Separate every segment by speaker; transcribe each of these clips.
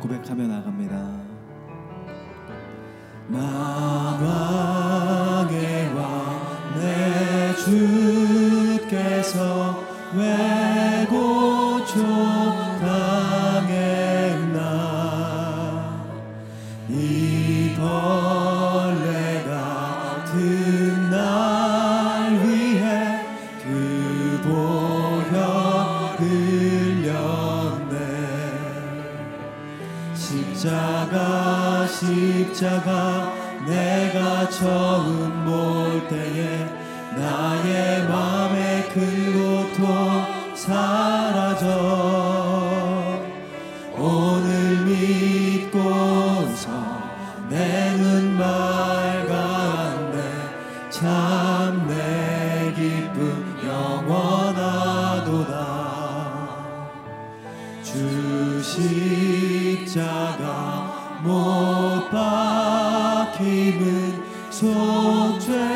Speaker 1: 고백하며 나갑니다. 나 행은 말간데 참 내 기쁨 영원하도다. 주식자가 못 박힘은 속죄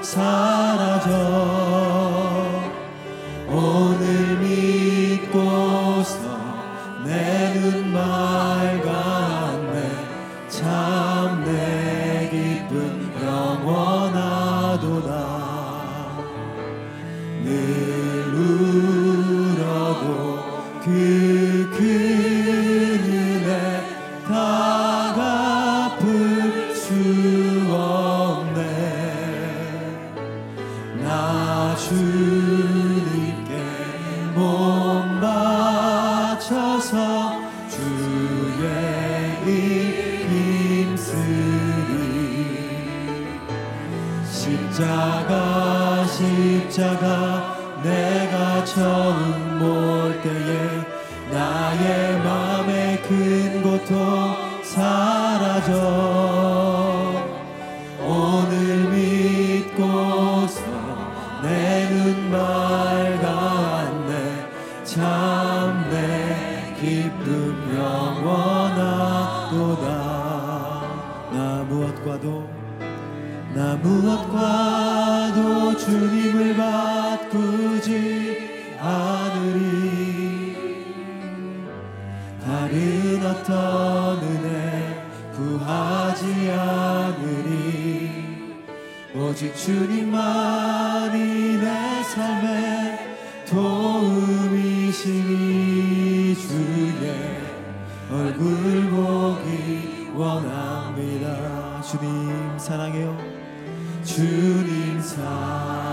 Speaker 1: 사라져, 오늘 믿고서 내 눈, 말과 은혜, 참내 기쁨, 영원하도다. 늘 나는 어떤 은혜 구하지 않으니 오직 주님만이 내 삶의 도움이시니 주의 얼굴 보기 원합니다. 주님 사랑해요. 주님 사랑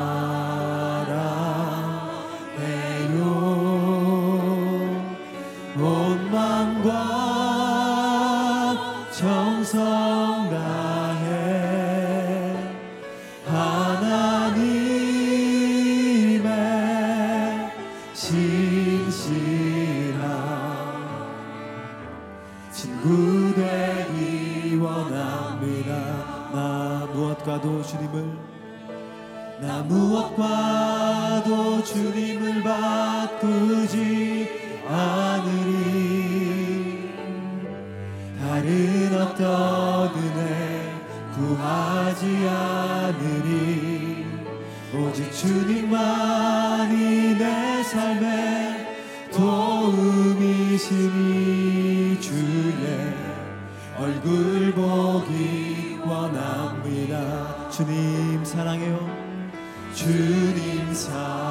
Speaker 1: 어떤 은혜 구하지 않으니 오직 주님만이 내 삶의 도움이시니 주의 얼굴 보기 원합니다. 주님 사랑해요. 주님 사랑해요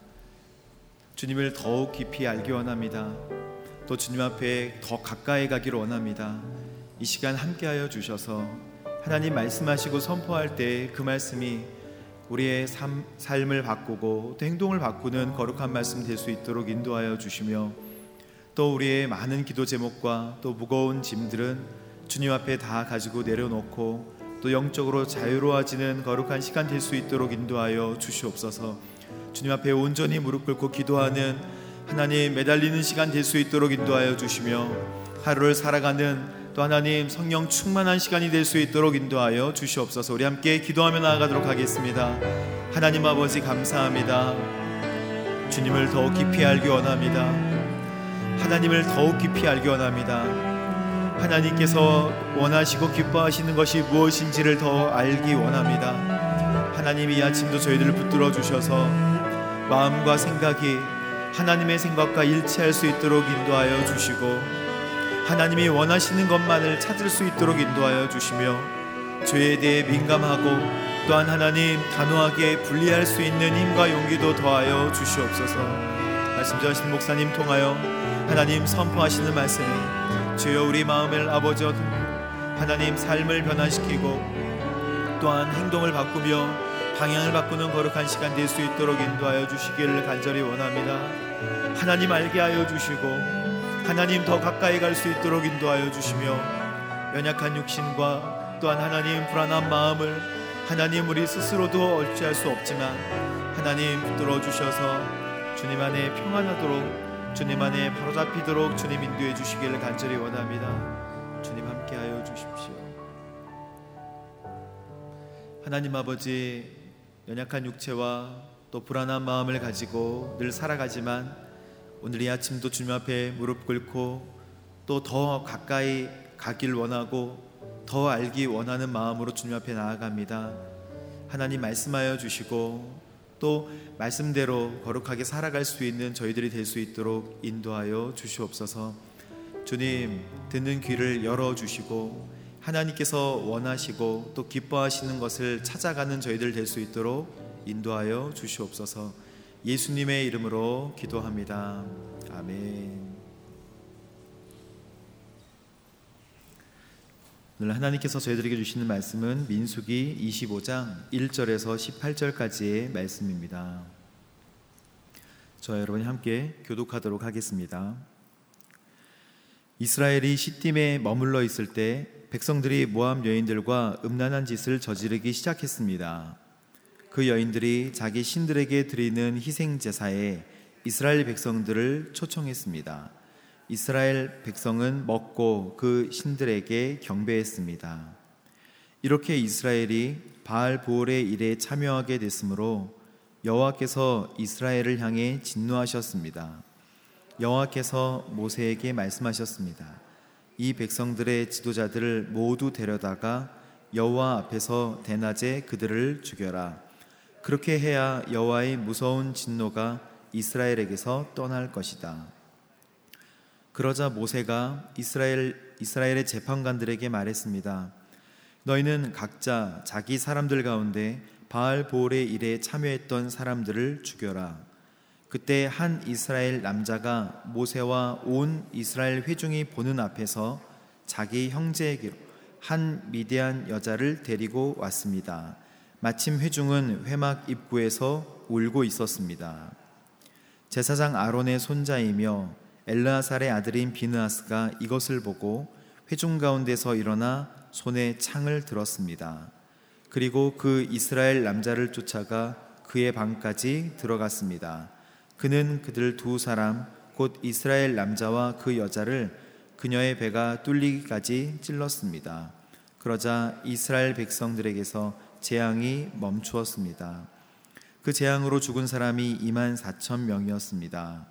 Speaker 2: 주님을 더욱 깊이 알기 원합니다. 또 주님 앞에 더 가까이 가기를 원합니다. 이 시간 함께하여 주셔서 하나님 말씀하시고 선포할 때 그 말씀이 우리의 삶, 삶을 바꾸고 또 행동을 바꾸는 거룩한 말씀 될 수 있도록 인도하여 주시며 또 우리의 많은 기도 제목과 또 무거운 짐들은 주님 앞에 다 가지고 내려놓고 또 영적으로 자유로워지는 거룩한 시간 될 수 있도록 인도하여 주시옵소서. 주님 앞에 온전히 무릎 꿇고 기도하는 하나님 매달리는 시간 될 수 있도록 인도하여 주시며 하루를 살아가는 또 하나님 성령 충만한 시간이 될 수 있도록 인도하여 주시옵소서. 우리 함께 기도하며 나아가도록 하겠습니다. 하나님 아버지 감사합니다. 주님을 더욱 깊이 알기 원합니다. 하나님을 더욱 깊이 알기 원합니다. 하나님께서 원하시고 기뻐하시는 것이 무엇인지를 더 알기 원합니다. 하나님이 이 아침도 저희들을 붙들어 주셔서 마음과 생각이 하나님의 생각과 일치할 수 있도록 인도하여 주시고 하나님이 원하시는 것만을 찾을 수 있도록 인도하여 주시며 죄에 대해 민감하고 또한 하나님 단호하게 분리할 수 있는 힘과 용기도 더하여 주시옵소서. 말씀 전하신 목사님 통하여 하나님 선포하시는 말씀이 주여 우리 마음을 아버지 하나님 삶을 변화시키고 또한 행동을 바꾸며 방향을 바꾸는 거룩한 시간 될 수 있도록 인도하여 주시기를 간절히 원합니다. 하나님 알게 하여 주시고 하나님 더 가까이 갈 수 있도록 인도하여 주시며 연약한 육신과 또한 하나님 불안한 마음을 하나님 우리 스스로도 어찌할 수 없지만 하나님 붙들어 주셔서 주님 안에 평안하도록 주님 안에 바로잡히도록 주님 인도해 주시기를 간절히 원합니다. 주님 함께하여 주십시오. 하나님 아버지 연약한 육체와 또 불안한 마음을 가지고 늘 살아가지만 오늘 이 아침도 주님 앞에 무릎 꿇고 또 더 가까이 가길 원하고 더 알기 원하는 마음으로 주님 앞에 나아갑니다. 하나님 말씀하여 주시고 또 말씀대로 거룩하게 살아갈 수 있는 저희들이 될 수 있도록 인도하여 주시옵소서. 주님 듣는 귀를 열어 주시고 하나님께서 원하시고 또 기뻐하시는 것을 찾아가는 저희들 될 수 있도록 인도하여 주시옵소서. 예수님의 이름으로 기도합니다. 아멘. 오늘 하나님께서 저희들에게 주시는 말씀은 민수기 25장 1절에서 18절까지의 말씀입니다. 저 여러분이 함께 교독하도록 하겠습니다. 이스라엘이 시딤에 머물러 있을 때 백성들이 모함 여인들과 음란한 짓을 저지르기 시작했습니다. 그 여인들이 자기 신들에게 드리는 희생 제사에 이스라엘 백성들을 초청했습니다. 이스라엘 백성은 먹고 그 신들에게 경배했습니다. 이렇게 이스라엘이 바알 보올의 일에 참여하게 됐으므로 여호와께서 이스라엘을 향해 진노하셨습니다. 여호와께서 모세에게 말씀하셨습니다. 이 백성들의 지도자들을 모두 데려다가 여호와 앞에서 대낮에 그들을 죽여라. 그렇게 해야 여호와의 무서운 진노가 이스라엘에게서 떠날 것이다. 그러자 모세가 이스라엘 이스라엘의 재판관들에게 말했습니다. 너희는 각자 자기 사람들 가운데 바알 보올의 일에 참여했던 사람들을 죽여라. 그때 한 이스라엘 남자가 모세와 온 이스라엘 회중이 보는 앞에서 자기 형제에게로 한 미디안 여자를 데리고 왔습니다. 마침 회중은 회막 입구에서 울고 있었습니다. 제사장 아론의 손자이며 엘르아살의 아들인 비느아스가 이것을 보고 회중 가운데서 일어나 손에 창을 들었습니다. 그리고 그 이스라엘 남자를 쫓아가 그의 방까지 들어갔습니다. 그는 그들 두 사람 곧 이스라엘 남자와 그 여자를 그녀의 배가 뚫리기까지 찔렀습니다. 그러자 이스라엘 백성들에게서 재앙이 멈추었습니다. 그 재앙으로 죽은 사람이 2만 4천 명이었습니다.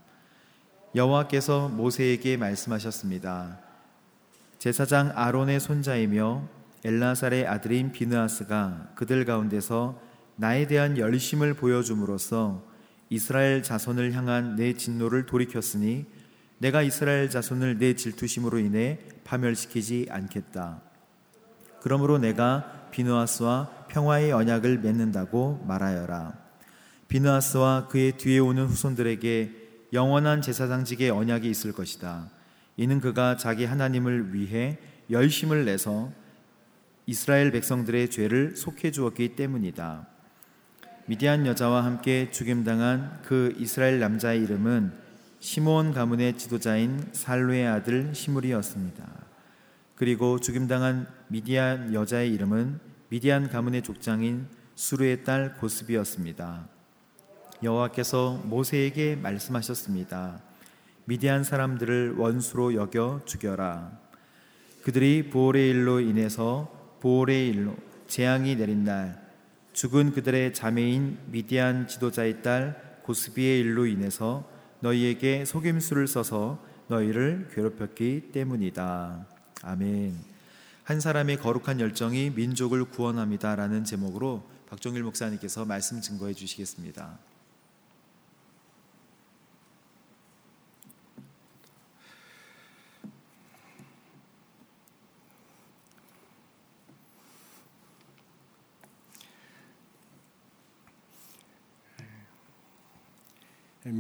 Speaker 2: 여호와께서 모세에게 말씀하셨습니다. 제사장 아론의 손자이며 엘라살의 아들인 비느아스가 그들 가운데서 나에 대한 열심을 보여줌으로써 이스라엘 자손을 향한 내 진노를 돌이켰으니 내가 이스라엘 자손을 내 질투심으로 인해 파멸시키지 않겠다. 그러므로 내가 비누아스와 평화의 언약을 맺는다고 말하여라. 비누아스와 그의 뒤에 오는 후손들에게 영원한 제사장직의 언약이 있을 것이다. 이는 그가 자기 하나님을 위해 열심을 내서 이스라엘 백성들의 죄를 속해 주었기 때문이다. 미디안 여자와 함께 죽임당한 그 이스라엘 남자의 이름은 시몬 가문의 지도자인 살루의 아들 시므리였습니다. 그리고 죽임당한 미디안 여자의 이름은 미디안 가문의 족장인 수르의 딸 고스비였습니다. 여호와께서 모세에게 말씀하셨습니다. 미디안 사람들을 원수로 여겨 죽여라. 그들이 보올의 일로 인해서 보올의 일로 재앙이 내린 날 죽은 그들의 자매인 미디안 지도자의 딸 고스비의 일로 인해서 너희에게 속임수를 써서 너희를 괴롭혔기 때문이다. 아멘. 한 사람의 거룩한 열정이 민족을 구원합니다라는 제목으로 박종일 목사님께서 말씀 증거해 주시겠습니다.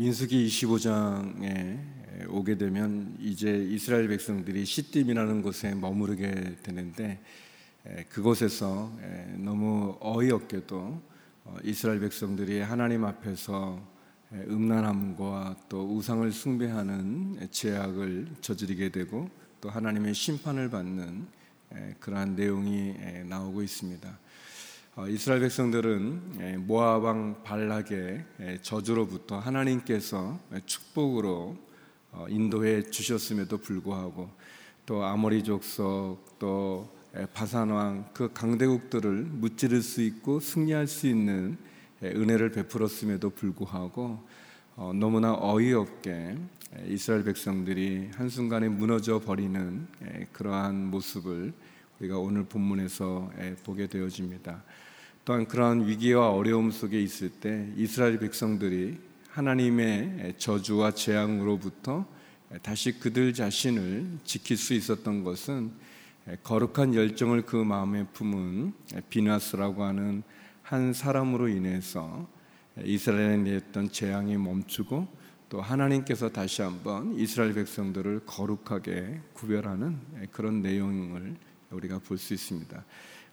Speaker 3: 민수기 25장에 오게 되면 이제 이스라엘 백성들이 시딤이라는 곳에 머무르게 되는데 그곳에서 너무 어이없게도 어, 이스라엘 백성들이 하나님 앞에서 음란함과 또 우상을 숭배하는 죄악을 저지르게 되고 또 하나님의 심판을 받는 그러한 내용이 나오고 있습니다. 어, 이스라엘 백성들은 예, 왕 발락의 예, 저주로부터 하나님께서 축복으로 어, 인도해 주셨음에도 불구하고 또 아모리 족속 또 예, 바산 왕그 강대국들을 무찌를 수 있고 승리할 수 있는 은혜를 베풀었음에도 불구하고 어, 너무나 어이없게 이스라엘 백성들이 한순간에 무너져 버리는 그러한 모습을 우리가 오늘 본문에서 보게 되어집니다. 또한 그러한 위기와 어려움 속에 있을 때 이스라엘 백성들이 하나님의 저주와 재앙으로부터 다시 그들 자신을 지킬 수 있었던 것은 거룩한 열정을 그 마음에 품은 비나스라고 하는 한 사람으로 인해서 이스라엘에 내렸던 재앙이 멈추고 또 하나님께서 다시 한번 이스라엘 백성들을 거룩하게 구별하는 그런 내용을 우리가 볼 수 있습니다.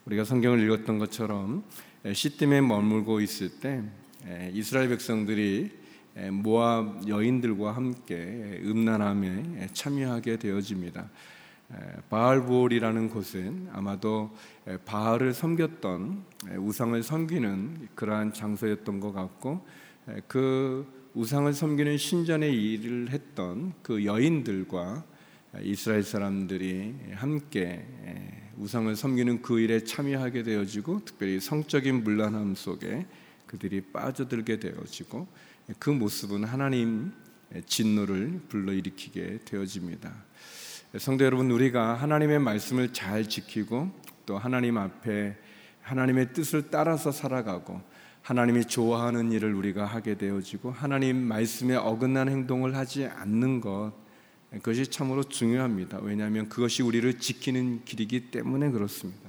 Speaker 3: 우리가 성경을 읽었던 것처럼 시딤에 머물고 있을 때 이스라엘 백성들이 모압 여인들과 함께 음란함에 참여하게 되어집니다. 바알볼이라는 곳은 아마도 바알을 섬겼던 우상을 섬기는 그러한 장소였던 것 같고 그 우상을 섬기는 신전의 일을 했던 그 여인들과 이스라엘 사람들이 함께 우상을 섬기는 그 일에 참여하게 되어지고 특별히 성적인 문란함 속에 그들이 빠져들게 되어지고 그 모습은 하나님 진노를 불러일으키게 되어집니다. 성도 여러분, 우리가 하나님의 말씀을 잘 지키고 또 하나님 앞에 하나님의 뜻을 따라서 살아가고 하나님이 좋아하는 일을 우리가 하게 되어지고 하나님 말씀에 어긋난 행동을 하지 않는 것 그것이 참으로 중요합니다. 왜냐하면 그것이 우리를 지키는 길이기 때문에 그렇습니다.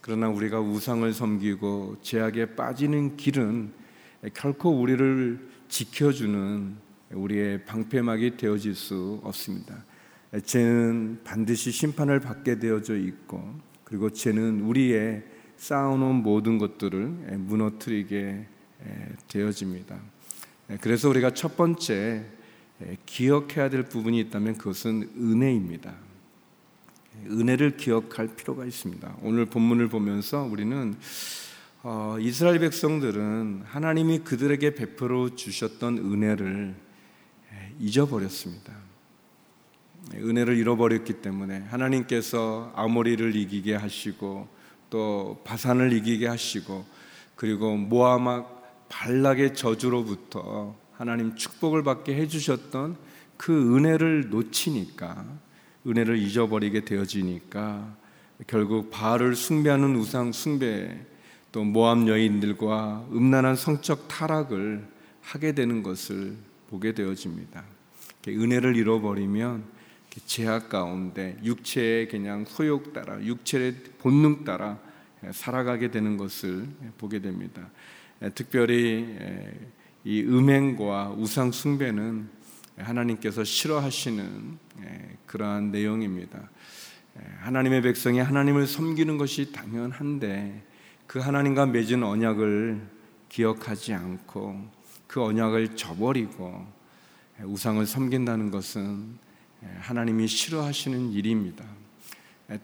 Speaker 3: 그러나 우리가 우상을 섬기고 죄악에 빠지는 길은 결코 우리를 지켜주는 우리의 방패막이 되어질 수 없습니다. 죄는 반드시 심판을 받게 되어져 있고 그리고 죄는 우리의 쌓아놓은 모든 것들을 무너뜨리게 되어집니다. 그래서 우리가 첫 번째 예, 기억해야 될 부분이 있다면 그것은 은혜입니다. 은혜를 기억할 필요가 있습니다. 오늘 본문을 보면서 우리는 어, 이스라엘 백성들은 하나님이 그들에게 베풀어 주셨던 은혜를 예, 잊어버렸습니다. 예, 은혜를 잃어버렸기 때문에 하나님께서 아모리를 이기게 하시고 또 바산을 이기게 하시고 그리고 모아막 발락의 저주로부터 하나님 축복을 받게 해주셨던 그 은혜를 놓치니까 은혜를 잊어버리게 되어지니까 결국 바알을 숭배하는 우상 숭배 또 모함 여인들과 음란한 성적 타락을 하게 되는 것을 보게 되어집니다. 은혜를 잃어버리면 제약 가운데 육체의 그냥 소욕 따라 육체의 본능 따라 살아가게 되는 것을 보게 됩니다. 특별히 이 음행과 우상 숭배는 하나님께서 싫어하시는 그러한 내용입니다. 하나님의 백성이 하나님을 섬기는 것이 당연한데 그 하나님과 맺은 언약을 기억하지 않고 그 언약을 저버리고 우상을 섬긴다는 것은 하나님이 싫어하시는 일입니다.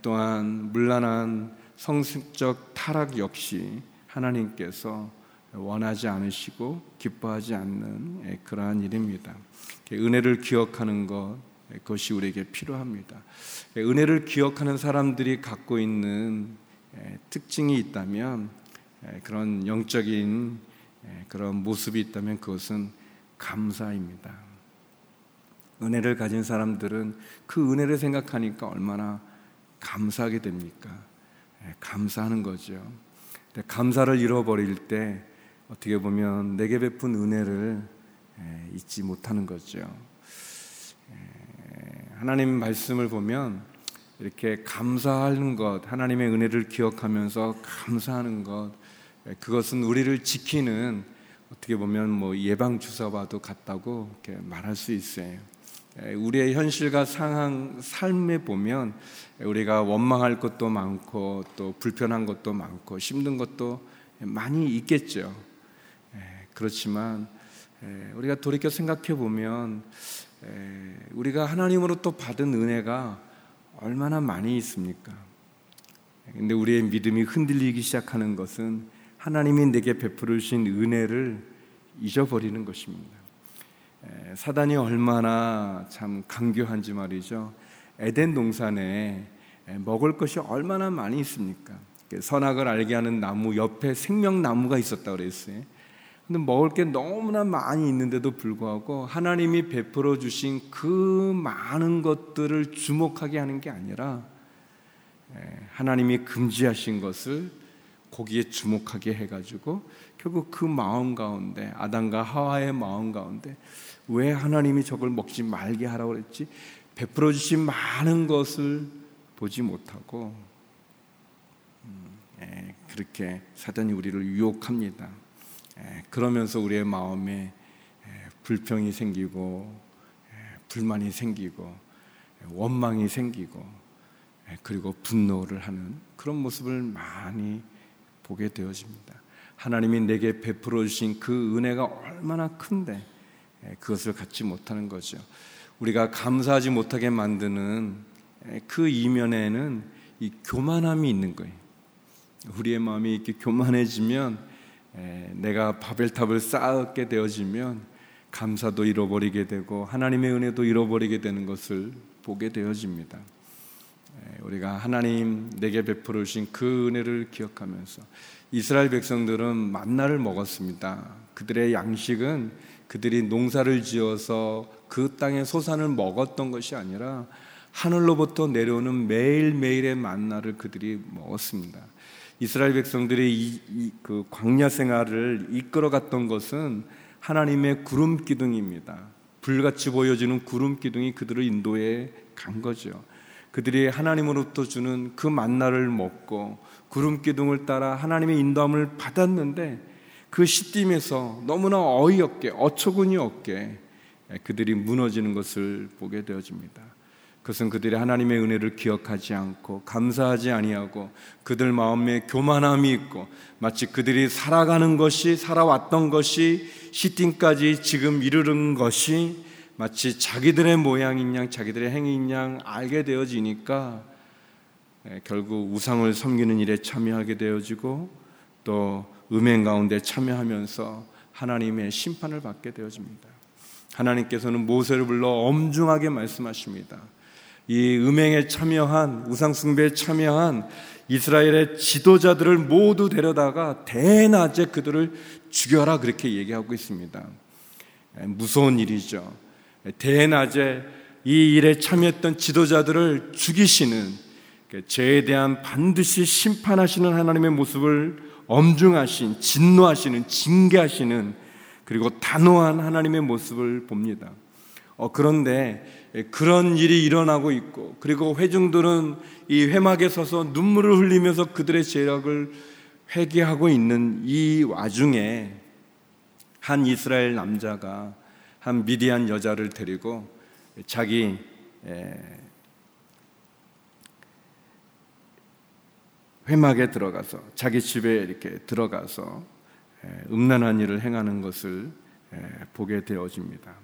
Speaker 3: 또한 물란한 성적 타락 역시 하나님께서 원하지 않으시고 기뻐하지 않는 그러한 일입니다. 은혜를 기억하는 것 그것이 우리에게 필요합니다. 은혜를 기억하는 사람들이 갖고 있는 특징이 있다면 그런 영적인 그런 모습이 있다면 그것은 감사입니다. 은혜를 가진 사람들은 그 은혜를 생각하니까 얼마나 감사하게 됩니까? 감사하는 거죠. 감사를 잃어버릴 때 어떻게 보면 내게 베푼 은혜를 잊지 못하는 거죠. 하나님 말씀을 보면 이렇게 감사하는 것, 하나님의 은혜를 기억하면서 감사하는 것, 그것은 우리를 지키는 어떻게 보면 뭐 예방 주사와도 같다고 이렇게 말할 수 있어요. 우리의 현실과 상황 삶에 보면 우리가 원망할 것도 많고 또 불편한 것도 많고 힘든 것도 많이 있겠죠. 그렇지만 우리가 돌이켜 생각해 보면 우리가 하나님으로부터 받은 은혜가 얼마나 많이 있습니까? 근데 우리의 믿음이 흔들리기 시작하는 것은 하나님이 내게 베풀어 주신 은혜를 잊어버리는 것입니다. 사단이 얼마나 참 강교한지 말이죠. 에덴 동산에 먹을 것이 얼마나 많이 있습니까? 선악을 알게 하는 나무 옆에 생명나무가 있었다 그랬어요. 근데 먹을 게 너무나 많이 있는데도 불구하고 하나님이 베풀어 주신 그 많은 것들을 주목하게 하는 게 아니라 하나님이 금지하신 것을 거기에 주목하게 해가지고 결국 그 마음 가운데 아담과 하와의 마음 가운데 왜 하나님이 저걸 먹지 말게 하라고 그랬지? 베풀어 주신 많은 것을 보지 못하고 음, 그렇게 사단이 우리를 유혹합니다. 그러면서 우리의 마음에 불평이 생기고 불만이 생기고 원망이 생기고 그리고 분노를 하는 그런 모습을 많이 보게 되어집니다. 하나님이 내게 베풀어 주신 그 은혜가 얼마나 큰데 그것을 갖지 못하는 거죠. 우리가 감사하지 못하게 만드는 그 이면에는 이 교만함이 있는 거예요. 우리의 마음이 이렇게 교만해지면 내가 바벨탑을 쌓게 되어지면 감사도 잃어버리게 되고 하나님의 은혜도 잃어버리게 되는 것을 보게 되어집니다. 우리가 하나님 내게 베풀어 주신 그 은혜를 기억하면서 이스라엘 백성들은 만나를 먹었습니다. 그들의 양식은 그들이 농사를 지어서 그 땅의 소산을 먹었던 것이 아니라 하늘로부터 내려오는 매일매일의 만나를 그들이 먹었습니다. 이스라엘 백성들이 이, 이, 그 광야 생활을 이끌어갔던 것은 하나님의 구름 기둥입니다. 불같이 보여지는 구름 기둥이 그들을 인도해 간 거죠. 그들이 하나님으로부터 주는 그 만나를 먹고 구름 기둥을 따라 하나님의 인도함을 받았는데 그 시딤에서 너무나 어이없게 어처구니 없게 그들이 무너지는 것을 보게 되어집니다. 그것은 그들이 하나님의 은혜를 기억하지 않고 감사하지 아니하고 그들 마음에 교만함이 있고 마치 그들이 살아가는 것이 살아왔던 것이 시팀까지 지금 이르는 것이 마치 자기들의 모양인 양 자기들의 행위인 양 알게 되어지니까 예, 결국 우상을 섬기는 일에 참여하게 되어지고 또 음행 가운데 참여하면서 하나님의 심판을 받게 되어집니다. 하나님께서는 모세를 불러 엄중하게 말씀하십니다. 이 음행에 참여한 우상숭배에 참여한 이스라엘의 지도자들을 모두 데려다가 대낮에 그들을 죽여라 그렇게 얘기하고 있습니다. 무서운 일이죠. 대낮에 이 일에 참여했던 지도자들을 죽이시는 죄에 대한 반드시 심판하시는 하나님의 모습을 엄중하신 진노하시는 징계하시는 그리고 단호한 하나님의 모습을 봅니다. 어, 그런데 그런 일이 일어나고 있고 그리고 회중들은 이 회막에 서서 눈물을 흘리면서 그들의 죄악을 회개하고 있는 이 와중에 한 이스라엘 남자가 한 미디안 여자를 데리고 자기 회막에 들어가서 자기 집에 이렇게 들어가서 음란한 일을 행하는 것을 보게 되어집니다.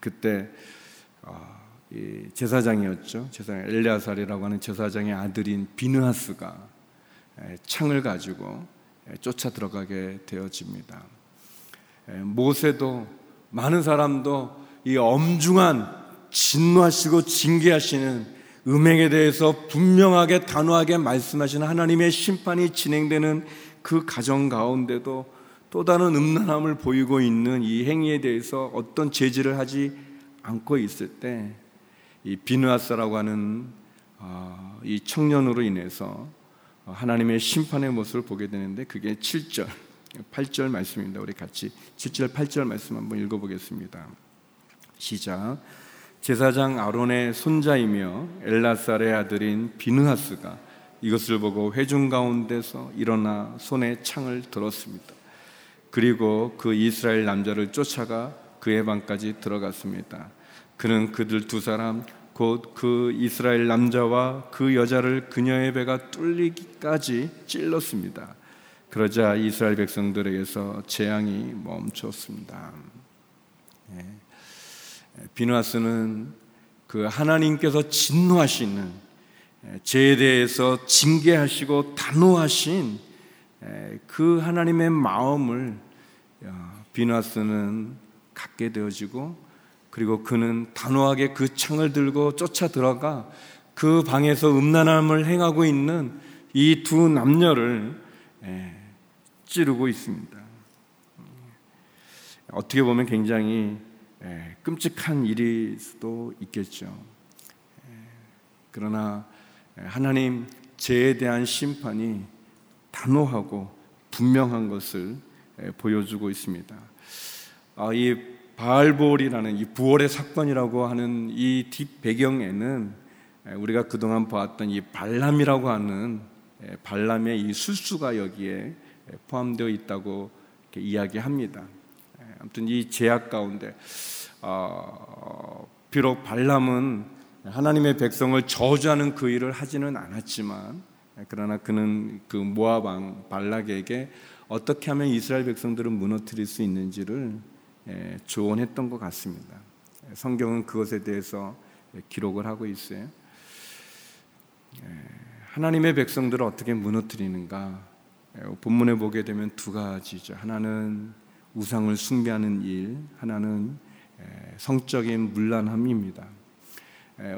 Speaker 3: 그때 어, 제사장이었죠. 제사장 엘리아살이라고 하는 제사장의 아들인 비느하스가 창을 가지고 쫓아 들어가게 되어집니다. 모세도 많은 사람도 이 엄중한 진노하시고 징계하시는 음행에 대해서 분명하게 단호하게 말씀하시는 하나님의 심판이 진행되는 그 가정 가운데도 또 다른 음란함을 보이고 있는 이 행위에 대해서 어떤 제지를 하지 않고 있을 때 이 비누아스라고 하는 어, 이 청년으로 인해서 하나님의 심판의 모습을 보게 되는데 그게 7절, 8절 말씀입니다. 우리 같이 7절, 8절 말씀 한번 읽어보겠습니다. 시작. 제사장 아론의 손자이며 엘라살의 아들인 비느하스가 이것을 보고 회중 가운데서 일어나 손에 창을 들었습니다. 그리고 그 이스라엘 남자를 쫓아가 그의 방까지 들어갔습니다. 그는 그들 두 사람 곧 그 이스라엘 남자와 그 여자를 그녀의 배가 뚫리기까지 찔렀습니다. 그러자 이스라엘 백성들에게서 재앙이 멈췄습니다. 네. 비누아스는 그 하나님께서 진노하시는 죄에 대해서 징계하시고 단호하신 그 하나님의 마음을 비누아스는 갖게 되어지고 그리고 그는 단호하게 그 창을 들고 쫓아 들어가 그 방에서 음란함을 행하고 있는 이 두 남녀를 찌르고 있습니다. 어떻게 보면 굉장히 예, 끔찍한 일일 수도 있겠죠. 예, 그러나 하나님 죄에 대한 심판이 단호하고 분명한 것을 예, 보여주고 있습니다. 아, 이 바알볼이라는 이 부월의 사건이라고 하는 이 뒷 배경에는 우리가 그동안 보았던 이 발람이라고 하는 발람의 이 술수가 여기에 포함되어 있다고 이야기합니다. 아무튼 이 제약 가운데 어, 비록 발람은 하나님의 백성을 저주하는 그 일을 하지는 않았지만 그러나 그는 그 모압 왕 발락에게 어떻게 하면 이스라엘 백성들을 무너뜨릴 수 있는지를 예, 조언했던 것 같습니다. 성경은 그것에 대해서 기록을 하고 있어요. 예, 하나님의 백성들을 어떻게 무너뜨리는가? 예, 본문에 보게 되면 두 가지죠. 하나는 우상을 숭배하는 일, 하나는 성적인 문란함입니다.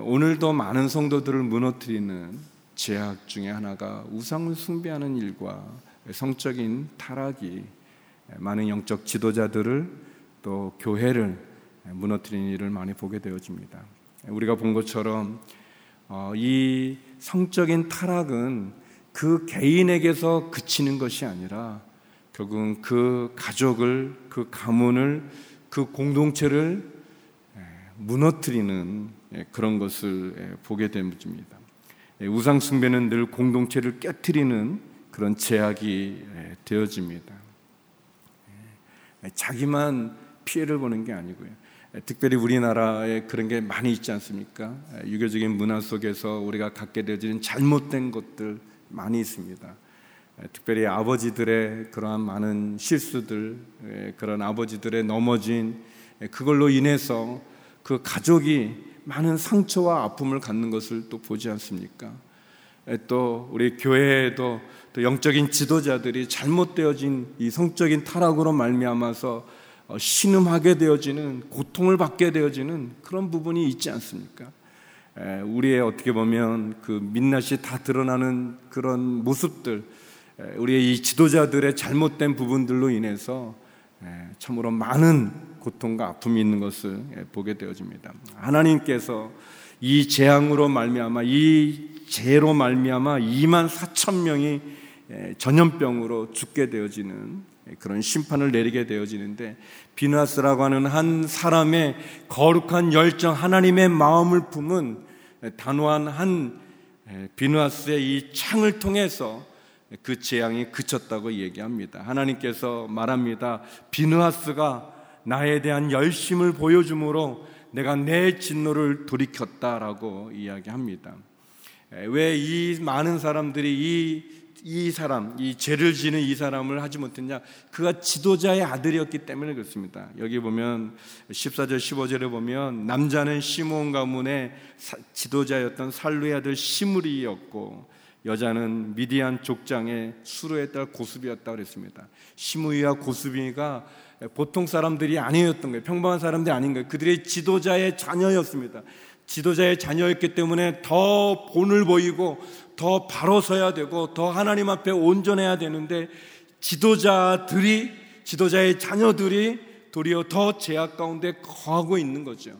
Speaker 3: 오늘도 많은 성도들을 무너뜨리는 제약 중에 하나가 우상을 숭배하는 일과 성적인 타락이 많은 영적 지도자들을 또 교회를 무너뜨리는 일을 많이 보게 되어집니다. 우리가 본 것처럼 어, 이 성적인 타락은 그 개인에게서 그치는 것이 아니라 결국은 그 가족을 그 가문을 그 공동체를 무너뜨리는 그런 것을 보게 됩니다. 우상 숭배는 늘 공동체를 깨뜨리는 그런 제약이 되어집니다. 자기만 피해를 보는 게 아니고요. 특별히 우리나라에 그런 게 많이 있지 않습니까? 유교적인 문화 속에서 우리가 갖게 되어지는 잘못된 것들 많이 있습니다. 특별히 아버지들의 그러한 많은 실수들, 그런 아버지들의 넘어진 그걸로 인해서 그 가족이 많은 상처와 아픔을 갖는 것을 또 보지 않습니까? 또 우리 교회에도 또 영적인 지도자들이 잘못되어진 이 성적인 타락으로 말미암아서 어, 신음하게 되어지는 고통을 받게 되어지는 그런 부분이 있지 않습니까? 우리의 어떻게 보면 그 민낯이 다 드러나는 그런 모습들, 우리의 이 지도자들의 잘못된 부분들로 인해서 참으로 많은 고통과 아픔이 있는 것을 보게 되어집니다. 하나님께서 이 재앙으로 말미암아 이 죄로 말미암아 2만 4천 명이 전염병으로 죽게 되어지는 그런 심판을 내리게 되어지는데 비누아스라고 하는 한 사람의 거룩한 열정 하나님의 마음을 품은 단호한 한 비누아스의 이 창을 통해서 그 재앙이 그쳤다고 얘기합니다. 하나님께서 말합니다. 비누아스가 나에 대한 열심을 보여주므로 내가 내 진노를 돌이켰다라고 이야기합니다. 왜 이 많은 사람들이 이, 이 사람, 이 죄를 지는 이 사람을 하지 못했냐? 그가 지도자의 아들이었기 때문에 그렇습니다. 여기 보면 14절, 15절에 보면 남자는 시몬 가문의 지도자였던 살루의 아들 시므리였고 여자는 미디안 족장의 수로의 딸 고수비였다 그랬습니다. 시므이와 고수비가 보통 사람들이 아니었던 거예요. 평범한 사람들이 아닌 거예요. 그들의 지도자의 자녀였습니다. 지도자의 자녀였기 때문에 더 본을 보이고 더 바로 서야 되고 더 하나님 앞에 온전해야 되는데 지도자들이 지도자의 자녀들이 도리어 더 제약 가운데 거하고 있는 거죠.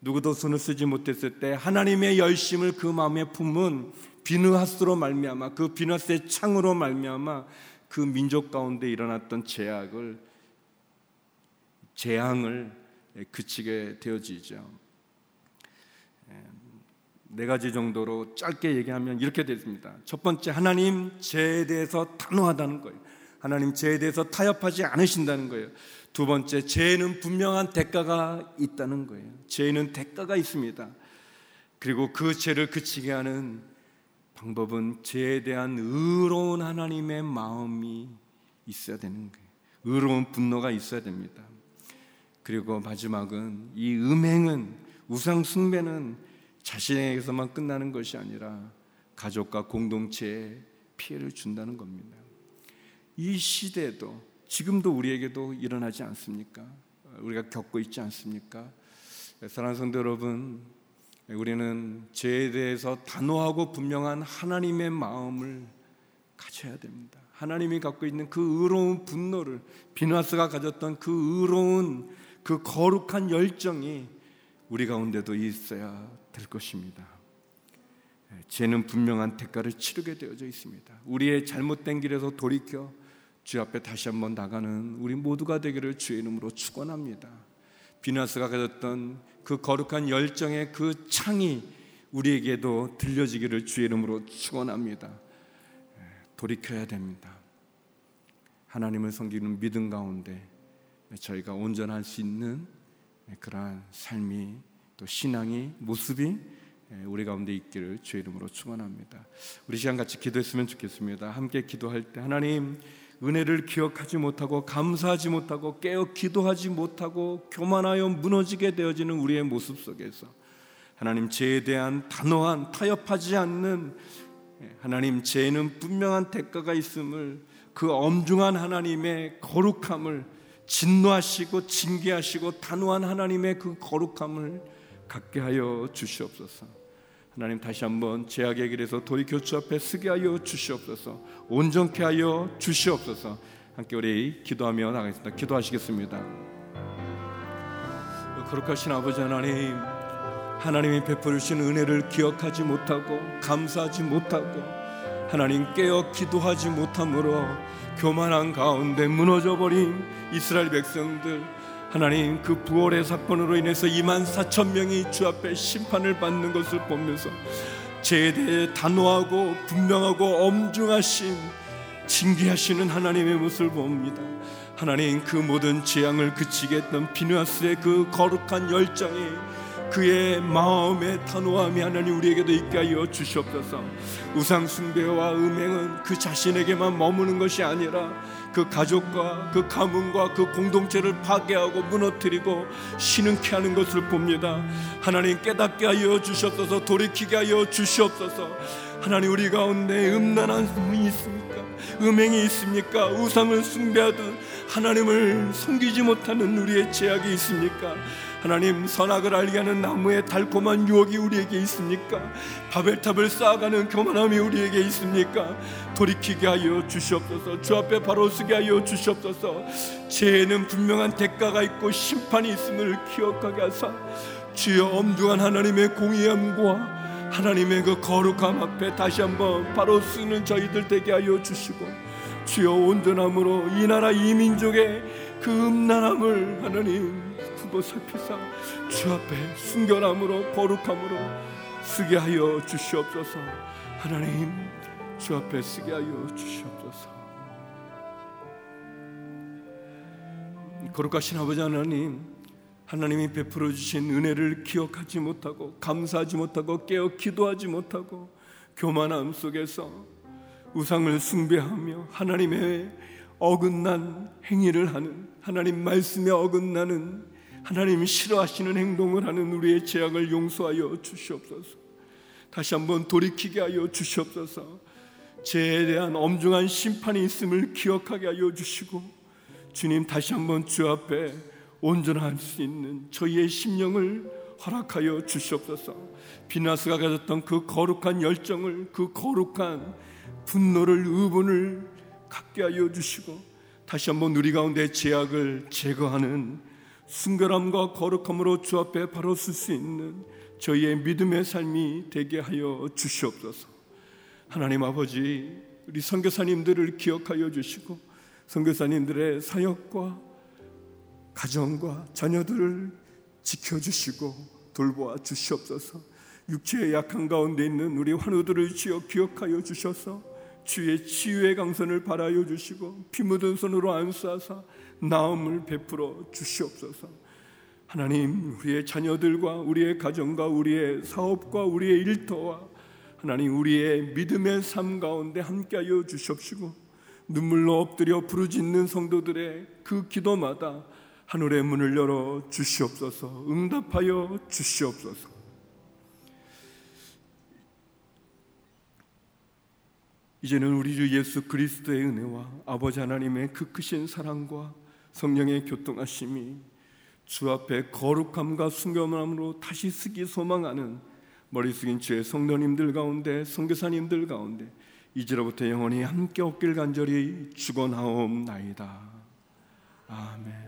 Speaker 3: 누구도 손을 쓰지 못했을 때 하나님의 열심을 그 마음에 품은 비누하스로 말미암아 그 비누하스의 창으로 말미암아 그 민족 가운데 일어났던 제약을 재앙을 그치게 되어지죠. 네 가지 정도로 짧게 얘기하면 이렇게 됐습니다. 첫 번째, 하나님 죄에 대해서 단호하다는 거예요. 하나님 죄에 대해서 타협하지 않으신다는 거예요. 두 번째, 죄에는 분명한 대가가 있다는 거예요. 죄에는 대가가 있습니다. 그리고 그 죄를 그치게 하는 방법은 죄에 대한 의로운 하나님의 마음이 있어야 되는 거예요. 의로운 분노가 있어야 됩니다. 그리고 마지막은 이 음행은 우상 숭배는 자신에게서만 끝나는 것이 아니라 가족과 공동체에 피해를 준다는 겁니다. 이 시대도 지금도 우리에게도 일어나지 않습니까? 우리가 겪고 있지 않습니까? 사랑하는 성도 여러분, 우리는 죄에 대해서 단호하고 분명한 하나님의 마음을 가져야 됩니다. 하나님이 갖고 있는 그 의로운 분노를 비나스가 가졌던 그 의로운 그 거룩한 열정이 우리 가운데도 있어야 될 것입니다. 예, 죄는 분명한 대가를 치르게 되어져 있습니다. 우리의 잘못된 길에서 돌이켜 주 앞에 다시 한번 나가는 우리 모두가 되기를 주의 이름으로 축원합니다. 비나스가 가졌던 그 거룩한 열정의 그 창이 우리에게도 들려지기를 주의 이름으로 축원합니다. 예, 돌이켜야 됩니다. 하나님을 섬기는 믿음 가운데 저희가 온전할 수 있는 그러한 삶이 또 신앙이 모습이 예, 우리 가운데 있기를 주의 이름으로 축원합니다. 우리 시간 같이 기도했으면 좋겠습니다. 함께 기도할 때 하나님 은혜를 기억하지 못하고 감사하지 못하고 깨어 기도하지 못하고 교만하여 무너지게 되어지는 우리의 모습 속에서 하나님 죄에 대한 단호한 타협하지 않는 예, 하나님 죄에는 분명한 대가가 있음을 그 엄중한 하나님의 거룩함을 진노하시고 징계하시고 단호한 하나님의 그 거룩함을 갖게 하여 주시옵소서. 하나님 다시 한번 제약의 길에서 돌이켜 주 앞에 서게 하여 주시옵소서. 온전케 하여 주시옵소서. 함께 우리 기도하며 나가겠습니다. 기도하시겠습니다. 거룩하신 아버지 하나님, 하나님이 베풀으신 은혜를 기억하지 못하고 감사하지 못하고 하나님 깨어 기도하지 못함으로 교만한 가운데 무너져 버린 이스라엘 백성들 하나님 그 부활의 사건으로 인해서 2만 4천 명이 주 앞에 심판을 받는 것을 보면서 죄에 대해 단호하고 분명하고 엄중하신 징계하시는 하나님의 모습을 봅니다. 하나님 그 모든 재앙을 그치게 했던 비누아스의 그 거룩한 열정이 그의 마음의 단호함이 하나님 우리에게도 있게 하여 주시옵소서. 우상 숭배와 음행은 그 자신에게만 머무는 것이 아니라 그 가족과 그 가문과 그 공동체를 파괴하고 무너뜨리고 신음케 하는 것을 봅니다. 하나님 깨닫게 하여 주시옵소서. 돌이키게 하여 주시옵소서. 하나님 우리 가운데 음란한 소문이 있습니까? 음행이 있습니까? 우상을 숭배하던 하나님을 섬기지 못하는 우리의 죄악이 있습니까? 하나님 선악을 알게 하는 나무의 달콤한 유혹이 우리에게 있습니까? 바벨탑을 쌓아가는 교만함이 우리에게 있습니까? 돌이키게 하여 주시옵소서 주 앞에 바로 서게 하여 주시옵소서 죄에는 분명한 대가가 있고 심판이 있음을 기억하게 하사 주여 엄중한 하나님의 공의함과 하나님의 그 거룩함 앞에 다시 한번 바로 쓰는 저희들 되게 하여 주시고 주여 온전함으로 이 나라 이 민족의 그 음란함을 하나님 두고 살피사 주 앞에 순결함으로 거룩함으로 쓰게 하여 주시옵소서. 하나님 주 앞에 쓰게 하여 주시옵소서. 거룩하신 아버지 하나님 하나님이 베풀어 주신 은혜를 기억하지 못하고 감사하지 못하고 깨어 기도하지 못하고 교만함 속에서 우상을 숭배하며 하나님의 어긋난 행위를 하는 하나님 말씀에 어긋나는 하나님이 싫어하시는 행동을 하는 우리의 죄악을 용서하여 주시옵소서. 다시 한번 돌이키게 하여 주시옵소서. 죄에 대한 엄중한 심판이 있음을 기억하게 하여 주시고 주님 다시 한번 주 앞에 온전할 수 있는 저희의 심령을 허락하여 주시옵소서. 비나스가 가졌던 그 거룩한 열정을 그 거룩한 분노를 의분을 갖게 하여 주시고 다시 한번 우리 가운데 죄악을 제거하는 순결함과 거룩함으로 주 앞에 바로 설수 있는 저희의 믿음의 삶이 되게 하여 주시옵소서. 하나님 아버지, 우리 선교사님들을 기억하여 주시고 선교사님들의 사역과 가정과 자녀들을 지켜 주시고 돌보아 주시옵소서. 육체의 약한 가운데 있는 우리 환우들을 지어 기억하여 주셔서 주의 치유의 강선을 바라여 주시고 피 묻은 손으로 안수하사 나음을 베풀어 주시옵소서. 하나님, 우리의 자녀들과 우리의 가정과 우리의 사업과 우리의 일터와 하나님 우리의 믿음의 삶 가운데 함께하여 주시옵시고 눈물로 엎드려 부르짖는 성도들의 그 기도마다 하늘의 문을 열어 주시옵소서. 응답하여 주시옵소서. 이제는 우리 주 예수 그리스도의 은혜와 아버지 하나님의 그 크신 사랑과 성령의 교통하심이 주 앞에 거룩함과 순결함으로 다시 쓰기 소망하는 머리 숙인 주의 성도님들 가운데 성교사님들 가운데 이제로부터 영원히 함께 없길 간절히 축원하옵나이다. 아멘.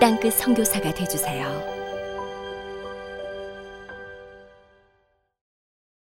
Speaker 4: 땅끝 성교사가 되주세요